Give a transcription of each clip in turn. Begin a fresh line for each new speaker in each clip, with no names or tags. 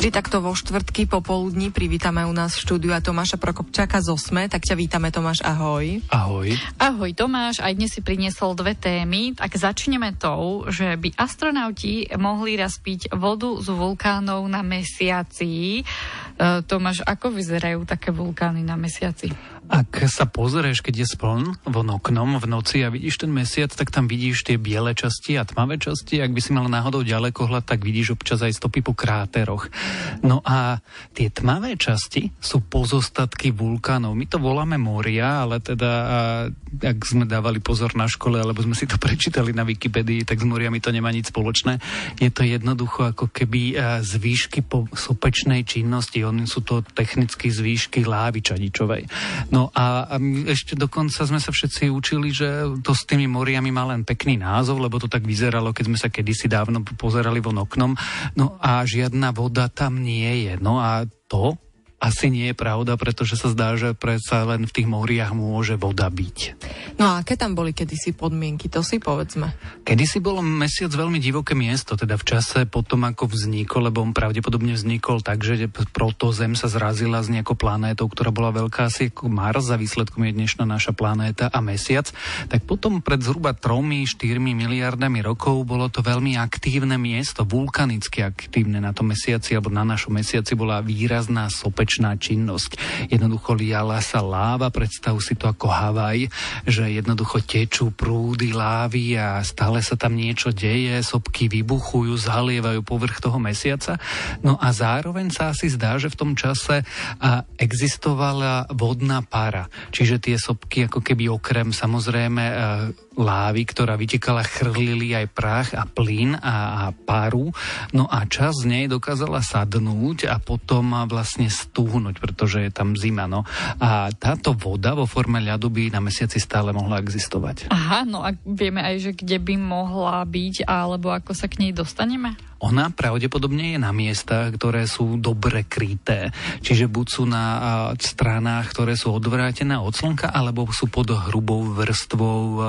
Vždy takto vo štvrtky popoludní privítame u nás v štúdiu a Tomáša Prokopčáka z Osme, tak ťa vítame Tomáš, ahoj.
Ahoj.
Ahoj Tomáš, aj dnes si priniesol dve témy, tak začneme tou, že by astronauti mohli raz piť vodu z vulkánov na mesiaci. E, Tomáš, ako vyzerajú také vulkány na mesiaci?
Ak sa pozrieš, keď je spln von oknom v noci a vidíš ten mesiac, tak tam vidíš tie biele časti a tmavé časti. Ak by si mal náhodou ďalekohľad, tak vidíš občas aj stopy po kráteroch. No a tie tmavé časti sú pozostatky vulkánov. My to voláme moria, ale teda ak sme dávali pozor na škole, alebo sme si to prečítali na Wikipedii, tak s moriami to nemá nič spoločné. Je to jednoducho ako keby zvýšky po sopečnej činnosti. Oni sú to technicky zvýšky lávy čadičovej. No a ešte dokonca sme sa všetci učili, že to s tými moriami má len pekný názov, lebo to tak vyzeralo, keď sme sa kedysi dávno pozerali von oknom. No a žiadna voda tam nie je. No a to asi nie je pravda, pretože sa zdá, že predsa len v tých moriach môže voda byť.
No a aké tam boli kedysi podmienky, to si povedzme.
Kedysi bolo mesiac veľmi divoké miesto, teda v čase potom, ako vznikol, lebo on pravdepodobne vznikol tak, že proto Zem sa zrazila s nejakou planétou, ktorá bola veľká asi ako Mars, a výsledkom je dnešná naša planéta a mesiac, tak potom pred zhruba 3-4 miliardami rokov bolo to veľmi aktívne miesto, vulkanicky aktívne na tom mesiaci, alebo na našom mesiaci bola výrazná sopeč konečná činnosť. Jednoducho liala sa láva, predstav si to ako Havaj, že jednoducho tečú prúdy lávy a stále sa tam niečo deje, sopky vybuchujú, zalievajú povrch toho mesiaca. No a zároveň sa asi zdá, že v tom čase existovala vodná para. Čiže tie sopky ako keby okrem samozrejme lávy, ktorá vytekala, chrlili aj prach a plyn a, a páru. No a čas z nej dokázala sadnúť a potom vlastne stúhnuť, pretože je tam zima. No. A táto voda vo forme ľadu by na mesiaci stále mohla existovať.
Aha, no a vieme aj, že kde by mohla byť, alebo ako sa k nej dostaneme?
Ona pravdepodobne je na miestach, ktoré sú dobre kryté. Čiže buď sú na stranách, ktoré sú odvrátené od slnka, alebo sú pod hrubou vrstvou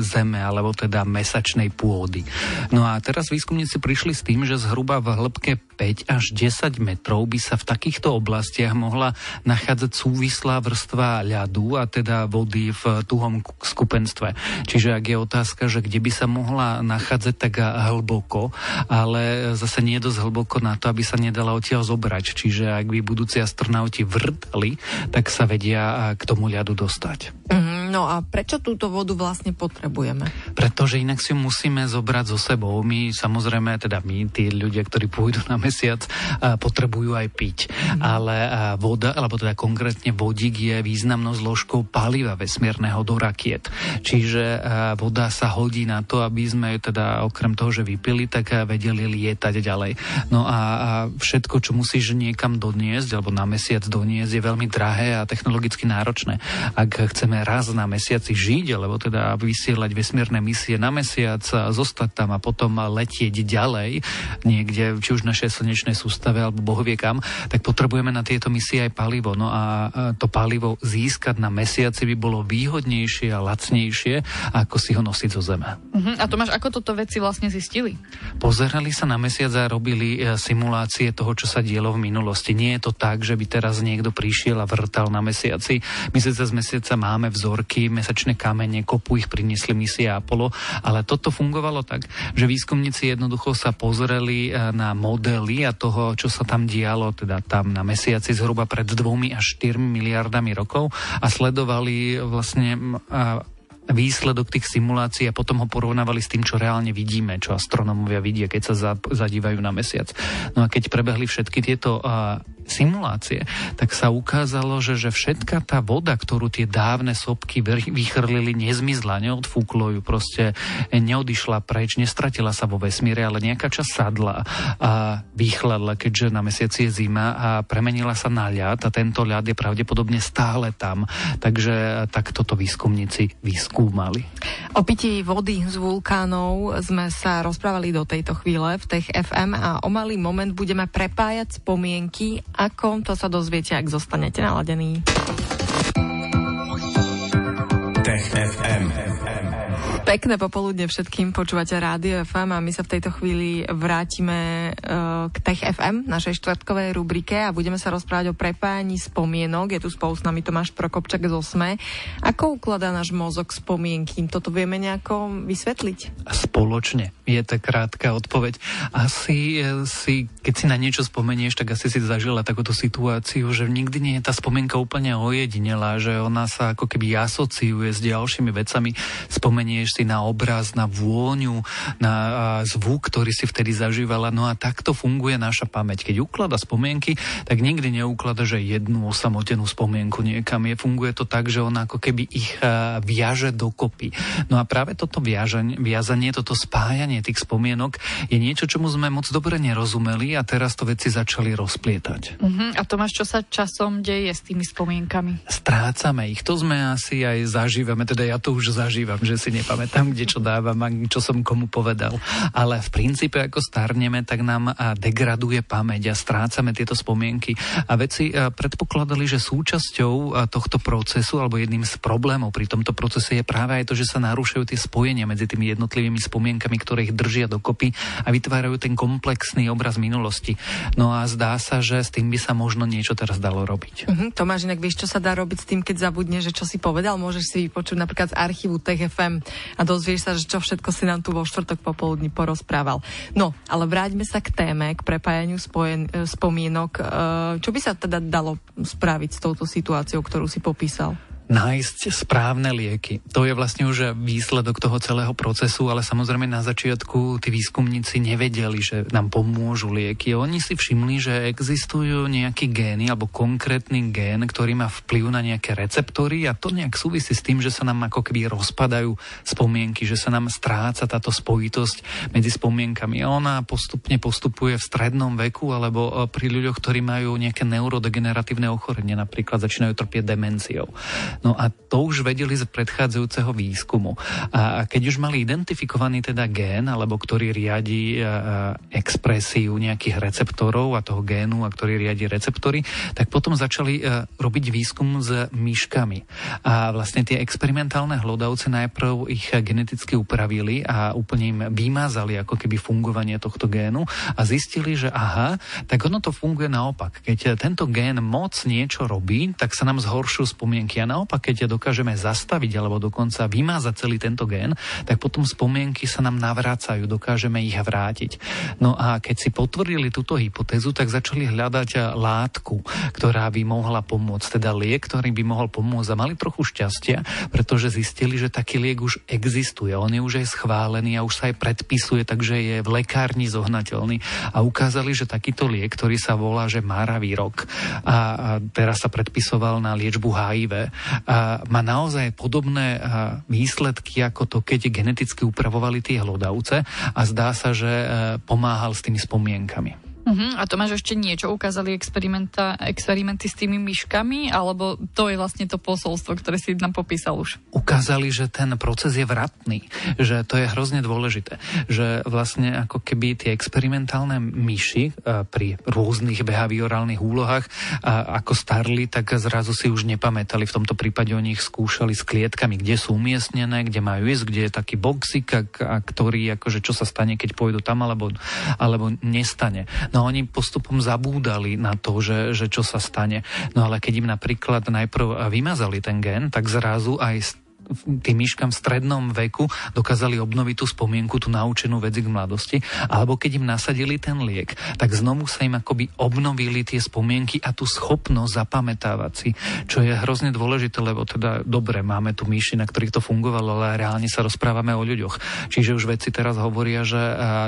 zeme, alebo teda mesačnej pôdy. No a teraz výskumníci prišli s tým, že zhruba v hĺbke 5 až 10 metrov by sa v takýchto oblastiach mohla nachádzať súvislá vrstva ľadu a teda vody v tuhom skupenstve. Čiže ak je otázka, že kde by sa mohla nachádzať tak hlboko, ale zase nie dosť hlboko na to, aby sa nedala odtiaľ zobrať. Čiže ak by budúci astronauti vrtali, tak sa vedia k tomu ľadu dostať.
Mm-hmm. No a prečo túto vodu vlastne potrebujeme?
Pretože inak si ju musíme zobrať so sebou. My samozrejme, teda my, tí ľudia, ktorí pôjdu na mesiac, potrebujú aj piť. Mm. Ale voda, alebo teda konkrétne vodík je významnou zložkou paliva vesmírneho do rakiet. Čiže voda sa hodí na to, aby sme teda okrem toho, že vypili, tak vedeli lietať ďalej. No a, všetko, čo musíš niekam doniesť, alebo na mesiac doniesť, je veľmi drahé a technologicky náročné. Ak chceme raz na mesiaci žiť, alebo teda vysielať vesmírne misie na mesiac, zostať tam a potom letieť ďalej, niekde, či už v našej slnečnej sústave, alebo boh vie kam, tak potrebujeme na tieto misie aj palivo. No a to palivo získať na mesiaci by bolo výhodnejšie a lacnejšie, ako si ho nosiť zo Zeme.
Uh-huh. A Tomáš, ako toto veci vlastne zistili?
Pozerali sa na mesiac a robili e, simulácie toho, čo sa dielo v minulosti. Nie je to tak, že by teraz niekto prišiel a vrtal na mesiaci. My sa z mesiaca máme vzorky, mesačné kamene, kopu ich priniesli misie Apollo, ale toto fungovalo tak, že výskumníci jednoducho sa pozreli e, na modely a toho, čo sa tam dialo, teda tam na mesiaci zhruba pred dvomi až 4 miliardami rokov a sledovali vlastne výsledok tých simulácií a potom ho porovnávali s tým, čo reálne vidíme, čo astronómovia vidia, keď sa zadívajú na mesiac. No a keď prebehli všetky tieto simulácie, tak sa ukázalo, že, že všetka tá voda, ktorú tie dávne sopky vychrlili, nezmizla, neodfúklo ju, proste neodišla preč, nestratila sa vo vesmíre, ale nejaká časť sadla a vychladla, keďže na mesiaci je zima a premenila sa na ľad a tento ľad je pravdepodobne stále tam. Takže takto to výskumníci vyskúmali skúmali.
O pití vody z vulkánov sme sa rozprávali do tejto chvíle v Tech FM a o malý moment budeme prepájať spomienky, ako to sa dozviete, ak zostanete naladení. Pekné popoludne všetkým, počúvate Rádio FM a my sa v tejto chvíli vrátime uh, k Tech FM, našej štvrtkovej rubrike a budeme sa rozprávať o prepájaní spomienok. Je tu spolu s nami Tomáš Prokopčak z Osme. Ako ukladá náš mozog spomienky? Toto vieme nejako vysvetliť?
Spoločne. Je to krátka odpoveď. Asi e, si, keď si na niečo spomenieš, tak asi si zažila takúto situáciu, že nikdy nie je tá spomienka úplne ojedinelá, že ona sa ako keby asociuje s ďalšími vecami. Spomenieš si na obraz, na vôňu, na zvuk, ktorý si vtedy zažívala. No a takto funguje naša pamäť. Keď uklada spomienky, tak nikdy neuklada, že jednu osamotenú spomienku niekam. Je, funguje to tak, že ona ako keby ich viaže dokopy. No a práve toto viažanie, viazanie, toto spájanie tých spomienok je niečo, čomu sme moc dobre nerozumeli a teraz to veci začali rozplietať.
Uh-huh. A Tomáš, čo sa časom deje s tými spomienkami?
Strácame ich. To sme asi aj zažívame, teda ja to už zažívam, že si nepamätám pamätám, kde čo dávam a čo som komu povedal. Ale v princípe, ako starneme, tak nám degraduje pamäť a strácame tieto spomienky. A veci predpokladali, že súčasťou tohto procesu alebo jedným z problémov pri tomto procese je práve aj to, že sa narúšajú tie spojenia medzi tými jednotlivými spomienkami, ktoré ich držia dokopy a vytvárajú ten komplexný obraz minulosti. No a zdá sa, že s tým by sa možno niečo teraz dalo robiť.
Uh-huh. Tomáš, inak vieš, čo sa dá robiť s tým, keď zabudne, že čo si povedal? Môžeš si vypočuť napríklad z archívu TFM a dozvieš sa, že čo všetko si nám tu vo štvrtok popoludní porozprával. No, ale vráťme sa k téme, k prepájaniu spojen, e, spomienok. E, čo by sa teda dalo spraviť s touto situáciou, ktorú si popísal?
Nájsť správne lieky. To je vlastne už výsledok toho celého procesu, ale samozrejme na začiatku tí výskumníci nevedeli, že nám pomôžu lieky. Oni si všimli, že existujú nejaké gény alebo konkrétny gén, ktorý má vplyv na nejaké receptory a to nejak súvisí s tým, že sa nám ako keby rozpadajú spomienky, že sa nám stráca táto spojitosť medzi spomienkami. Ona postupne postupuje v strednom veku alebo e, pri ľuďoch, ktorí majú nejaké neurodegeneratívne ochorenie, napríklad začínajú trpieť demenciou. No a to už vedeli z predchádzajúceho výskumu. A keď už mali identifikovaný teda gén, alebo ktorý riadi e, e, expresiu nejakých receptorov a toho génu, a ktorý riadi receptory, tak potom začali e, robiť výskum s myškami. A vlastne tie experimentálne hlodavce najprv ich geneticky upravili a úplne im vymázali ako keby fungovanie tohto génu a zistili, že aha, tak ono to funguje naopak. Keď tento gén moc niečo robí, tak sa nám zhoršujú spomienky a naopak naopak, keď dokážeme zastaviť alebo dokonca vymázať celý tento gén, tak potom spomienky sa nám navrácajú, dokážeme ich vrátiť. No a keď si potvrdili túto hypotézu, tak začali hľadať látku, ktorá by mohla pomôcť, teda liek, ktorý by mohol pomôcť a mali trochu šťastia, pretože zistili, že taký liek už existuje. On je už aj schválený a už sa aj predpisuje, takže je v lekárni zohnateľný. A ukázali, že takýto liek, ktorý sa volá, že Maravírok a, a teraz sa predpisoval na liečbu HIV, má naozaj podobné výsledky ako to, keď geneticky upravovali tie hlodavce a zdá sa, že pomáhal s tými spomienkami.
Uh-huh. A to máš ešte niečo? Ukázali experimenty s tými myškami? Alebo to je vlastne to posolstvo, ktoré si nám popísal už?
Ukázali, že ten proces je vratný. Že to je hrozne dôležité. Že vlastne ako keby tie experimentálne myši pri rôznych behaviorálnych úlohách ako starli, tak zrazu si už nepamätali. V tomto prípade oni ich skúšali s klietkami, kde sú umiestnené, kde majú ísť, kde je taký boxik, a, a ktorý akože čo sa stane, keď pôjdu tam alebo, alebo nestane. No oni postupom zabúdali na to, že, že čo sa stane. No ale keď im napríklad najprv vymazali ten gen, tak zrazu aj tým myškam v strednom veku dokázali obnoviť tú spomienku, tú naučenú vec k mladosti, alebo keď im nasadili ten liek, tak znovu sa im akoby obnovili tie spomienky a tú schopnosť zapamätávať si, čo je hrozne dôležité, lebo teda dobre, máme tu myši, na ktorých to fungovalo, ale reálne sa rozprávame o ľuďoch. Čiže už vedci teraz hovoria, že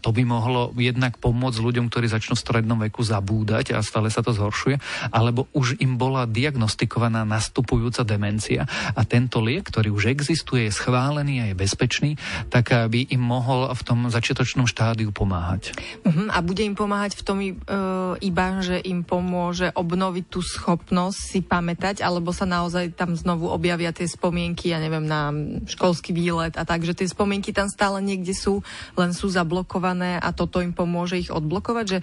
to by mohlo jednak pomôcť ľuďom, ktorí začnú v strednom veku zabúdať a stále sa to zhoršuje, alebo už im bola diagnostikovaná nastupujúca demencia a tento liek, ktorý už už existuje, je schválený a je bezpečný, tak eh, by im mohol v tom začiatočnom štádiu pomáhať.
Uh-huh. A bude im pomáhať v tom uh, iba, že im pomôže obnoviť tú schopnosť si pamätať, alebo sa naozaj tam znovu objavia tie spomienky, ja neviem, na školský výlet a tak, že tie spomienky tam stále niekde sú, len sú zablokované a toto im pomôže ich odblokovať, že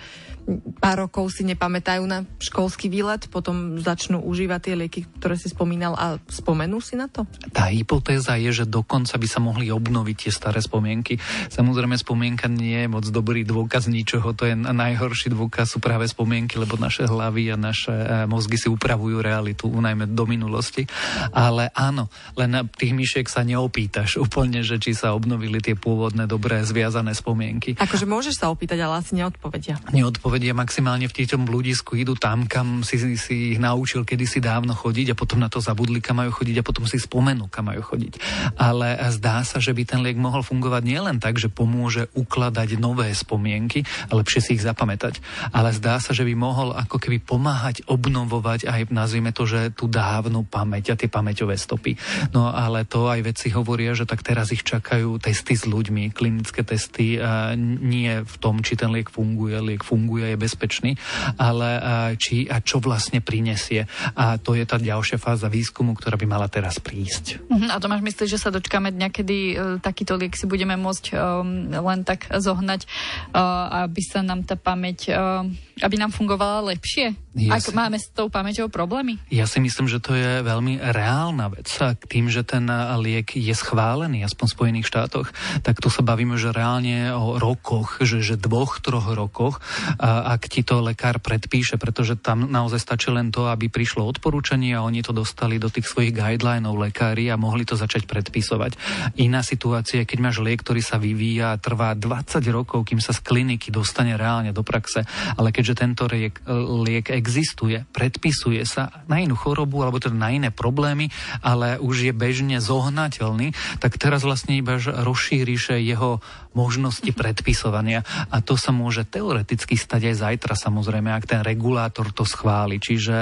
pár rokov si nepamätajú na školský výlet, potom začnú užívať tie lieky, ktoré si spomínal a spomenú si na to?
Tá hypotéza je, že dokonca by sa mohli obnoviť tie staré spomienky. Samozrejme, spomienka nie je moc dobrý dôkaz ničoho, to je najhorší dôkaz sú práve spomienky, lebo naše hlavy a naše e, mozgy si upravujú realitu, najmä do minulosti. Ale áno, len na tých myšiek sa neopýtaš úplne, že či sa obnovili tie pôvodné dobré zviazané spomienky.
Akože môžeš sa opýtať, ale asi neodpovedia.
Neodpovedia maximálne v týchom bludisku idú tam, kam si, si ich naučil kedysi dávno chodiť a potom na to zabudli, kam majú chodiť a potom si spomenú, kam majú chodiť. Ale zdá sa, že by ten liek mohol fungovať nielen tak, že pomôže ukladať nové spomienky a lepšie si ich zapamätať, ale zdá sa, že by mohol ako keby pomáhať obnovovať aj, nazvime to, že tú dávnu pamäť a tie pamäťové stopy. No ale to aj vedci hovoria, že tak teraz ich čakajú testy s ľuďmi, klinické testy, nie v tom, či ten liek funguje, liek funguje, je bezpečný, ale či a čo vlastne prinesie. A to je tá ďalšia fáza výskumu, ktorá by mala teraz prísť.
Uh-huh. A to máš že sa dočkáme dňa, kedy uh, takýto liek si budeme môcť um, len tak zohnať, uh, aby sa nám tá pamäť, uh, aby nám fungovala lepšie? Ja Ak si... máme s tou pamäťou problémy?
Ja si myslím, že to je veľmi reálna vec. A tým, že ten liek je schválený, aspoň v Spojených štátoch, tak tu sa bavíme, že reálne o rokoch, že, že dvoch, troch rokoch, a, ak ti to lekár predpíše, pretože tam naozaj stačí len to, aby prišlo odporúčanie a oni to dostali do tých svojich guidelinov lekári a mohli to začať predpisovať. Iná situácia je, keď máš liek, ktorý sa vyvíja a trvá 20 rokov, kým sa z kliniky dostane reálne do praxe. Ale keďže tento liek, liek existuje, predpisuje sa na inú chorobu alebo teda na iné problémy, ale už je bežne zohnateľný, tak teraz vlastne iba rozšíriš jeho možnosti predpisovania a to sa môže teoreticky stať aj zajtra samozrejme, ak ten regulátor to schváli. Čiže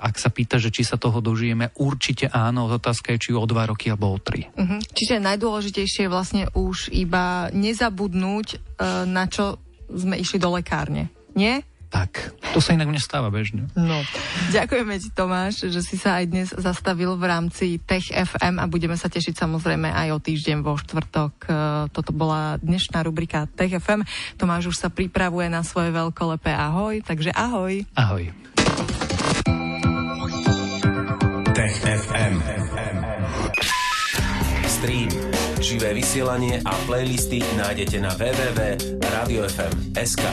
ak sa pýta, že či sa toho dožijeme, určite áno, otázka je, či o dva roky alebo o tri.
Uh-huh. Čiže najdôležitejšie je vlastne už iba nezabudnúť, e, na čo sme išli do lekárne. Nie?
Tak, to sa inak nestáva bežne.
No, ďakujeme ti Tomáš, že si sa aj dnes zastavil v rámci Tech FM a budeme sa tešiť samozrejme aj o týždeň vo štvrtok. E, toto bola dnešná rubrika Tech FM. Tomáš už sa pripravuje na svoje veľkolepé ahoj, takže ahoj.
Ahoj.
Tech FM. Stream, živé vysielanie a playlisty nájdete na www.radiofm.sk.